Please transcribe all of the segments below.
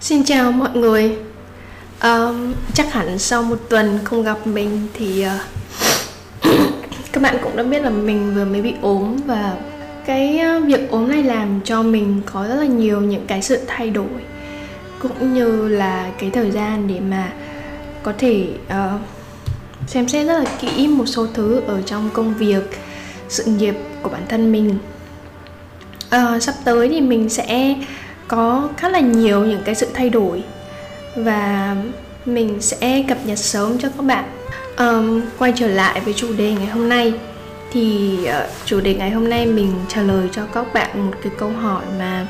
Xin chào mọi người. Um, Chắc hẳn sau một tuần không gặp mình thì uh, Các bạn cũng đã biết là mình vừa mới bị ốm Và cái ờ, việc ốm này làm cho mình có rất là nhiều những cái sự thay đổi Cũng như là cái thời gian để mà có thể uh, xem xét rất là kỹ một số thứ ở trong công việc sự nghiệp của bản thân mình à, sắp tới thì mình sẽ có khá là nhiều những cái sự thay đổi và mình sẽ cập nhật sớm cho các bạn. Um, quay trở lại với chủ đề ngày hôm nay thì uh, chủ đề ngày hôm nay mình trả lời cho các bạn một cái câu hỏi mà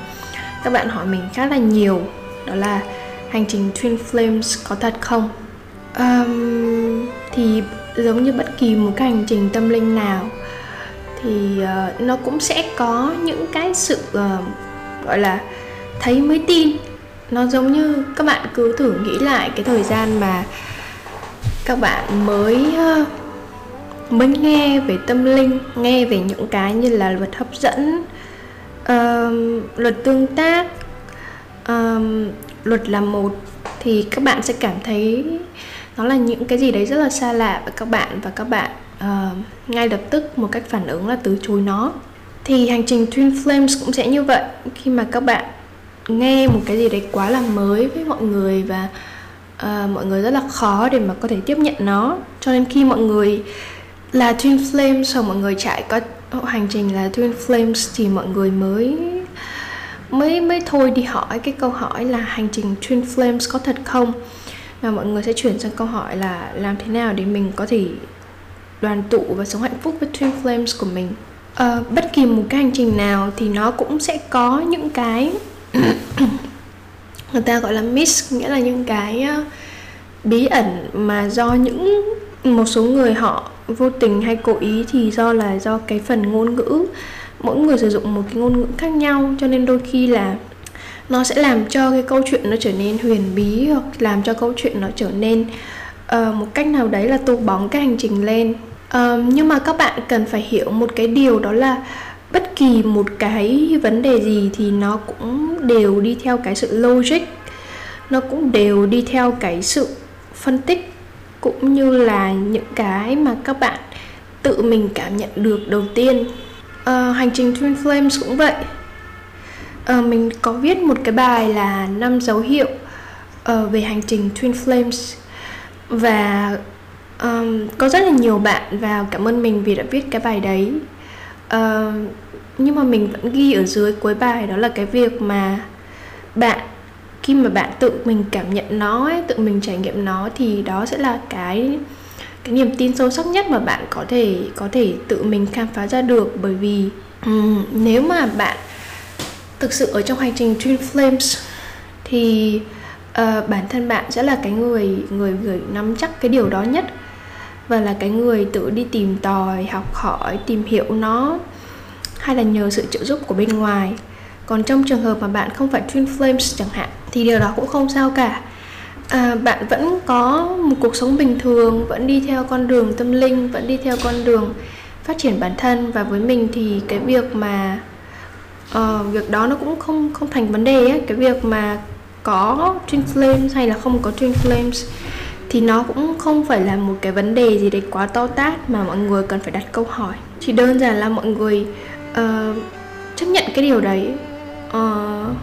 các bạn hỏi mình khá là nhiều đó là hành trình twin flames có thật không? Um, thì giống như bất kỳ một cái hành trình tâm linh nào thì uh, nó cũng sẽ có những cái sự uh, gọi là thấy mới tin. Nó giống như các bạn cứ thử nghĩ lại cái thời gian mà các bạn mới uh, mới nghe về tâm linh nghe về những cái như là luật hấp dẫn uh, luật tương tác uh, luật là một thì các bạn sẽ cảm thấy nó là những cái gì đấy rất là xa lạ với các bạn và các bạn uh, ngay lập tức một cách phản ứng là từ chối nó. Thì hành trình Twin Flames cũng sẽ như vậy. Khi mà các bạn nghe một cái gì đấy quá là mới với mọi người và uh, mọi người rất là khó để mà có thể tiếp nhận nó. Cho nên khi mọi người là Twin Flames hoặc mọi người trải có hành trình là Twin Flames thì mọi người mới mới mới thôi đi hỏi cái câu hỏi là hành trình Twin Flames có thật không? Và mọi người sẽ chuyển sang câu hỏi là làm thế nào để mình có thể đoàn tụ và sống hạnh phúc với Twin Flames của mình. À, bất kỳ một cái hành trình nào thì nó cũng sẽ có những cái người ta gọi là miss nghĩa là những cái ờ, bí ẩn mà do những một số người họ vô tình hay cố ý thì do là do cái phần ngôn ngữ. Mỗi người sử dụng một cái ngôn ngữ khác nhau cho nên đôi khi là nó sẽ làm cho cái câu chuyện nó trở nên huyền bí hoặc làm cho câu chuyện nó trở nên uh, một cách nào đấy là tô bóng cái hành trình lên uh, nhưng mà các bạn cần phải hiểu một cái điều đó là bất kỳ một cái vấn đề gì thì nó cũng đều đi theo cái sự logic. Nó cũng đều đi theo cái sự phân tích cũng như là những cái mà các bạn tự mình cảm nhận được đầu tiên. À, hành trình twin flames cũng vậy. À, mình có viết một cái bài là năm dấu hiệu uh, về hành trình twin flames. Và um, có rất là nhiều bạn vào cảm ơn mình vì đã viết cái bài đấy. Uh, nhưng mà mình vẫn ghi ở dưới cuối bài đó là cái việc mà bạn khi mà bạn tự mình cảm nhận nó ấy, tự mình trải nghiệm nó thì đó sẽ là cái cái niềm tin sâu sắc nhất mà bạn có thể có thể tự mình khám phá ra được. Bởi vì um, nếu mà bạn thực sự ở trong hành trình Twin Flames thì uh, bản thân bạn sẽ là cái người người người nắm chắc cái điều đó nhất và là cái người tự đi tìm tòi học hỏi tìm hiểu nó hay là nhờ sự trợ giúp của bên ngoài. Còn trong trường hợp mà bạn không phải twin flames chẳng hạn thì điều đó cũng không sao cả. À, bạn vẫn có một cuộc sống bình thường vẫn đi theo con đường tâm linh vẫn đi theo con đường phát triển bản thân. Và với mình thì cái việc mà uh, việc đó nó cũng không không thành vấn đề ấy. Cái việc mà có twin flames hay là không có twin flames thì nó cũng không phải là một cái vấn đề gì đấy quá to tát mà mọi người cần phải đặt câu hỏi. Chỉ đơn giản là mọi người uh, chấp nhận cái điều đấy uh,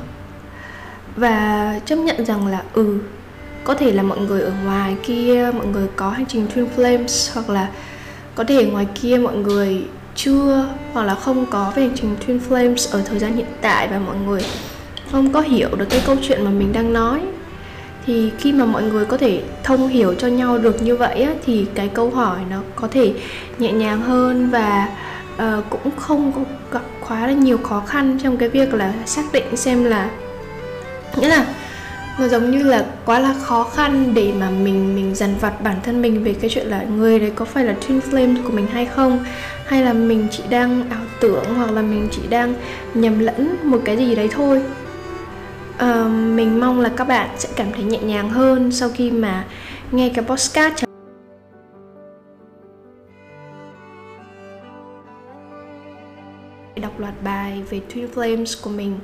và chấp nhận rằng là ừ có thể là mọi người ở ngoài kia mọi người có hành trình twin flames hoặc là có thể ngoài kia mọi người chưa hoặc là không có về hành trình twin flames ở thời gian hiện tại và mọi người không có hiểu được cái câu chuyện mà mình đang nói thì khi mà mọi người có thể thông hiểu cho nhau được như vậy á, thì cái câu hỏi nó có thể nhẹ nhàng hơn và uh, cũng không gặp quá là nhiều khó khăn trong cái việc là xác định xem là nghĩa là nó giống như là quá là khó khăn để mà mình mình dằn vặt bản thân mình về cái chuyện là người đấy có phải là twin flame của mình hay không? Hay là mình chỉ đang ảo tưởng hoặc là mình chỉ đang nhầm lẫn một cái gì đấy thôi? Uh, mình mong là các bạn sẽ cảm thấy nhẹ nhàng hơn sau khi mà nghe cái podcast. Đọc loạt bài về Twin Flames của mình.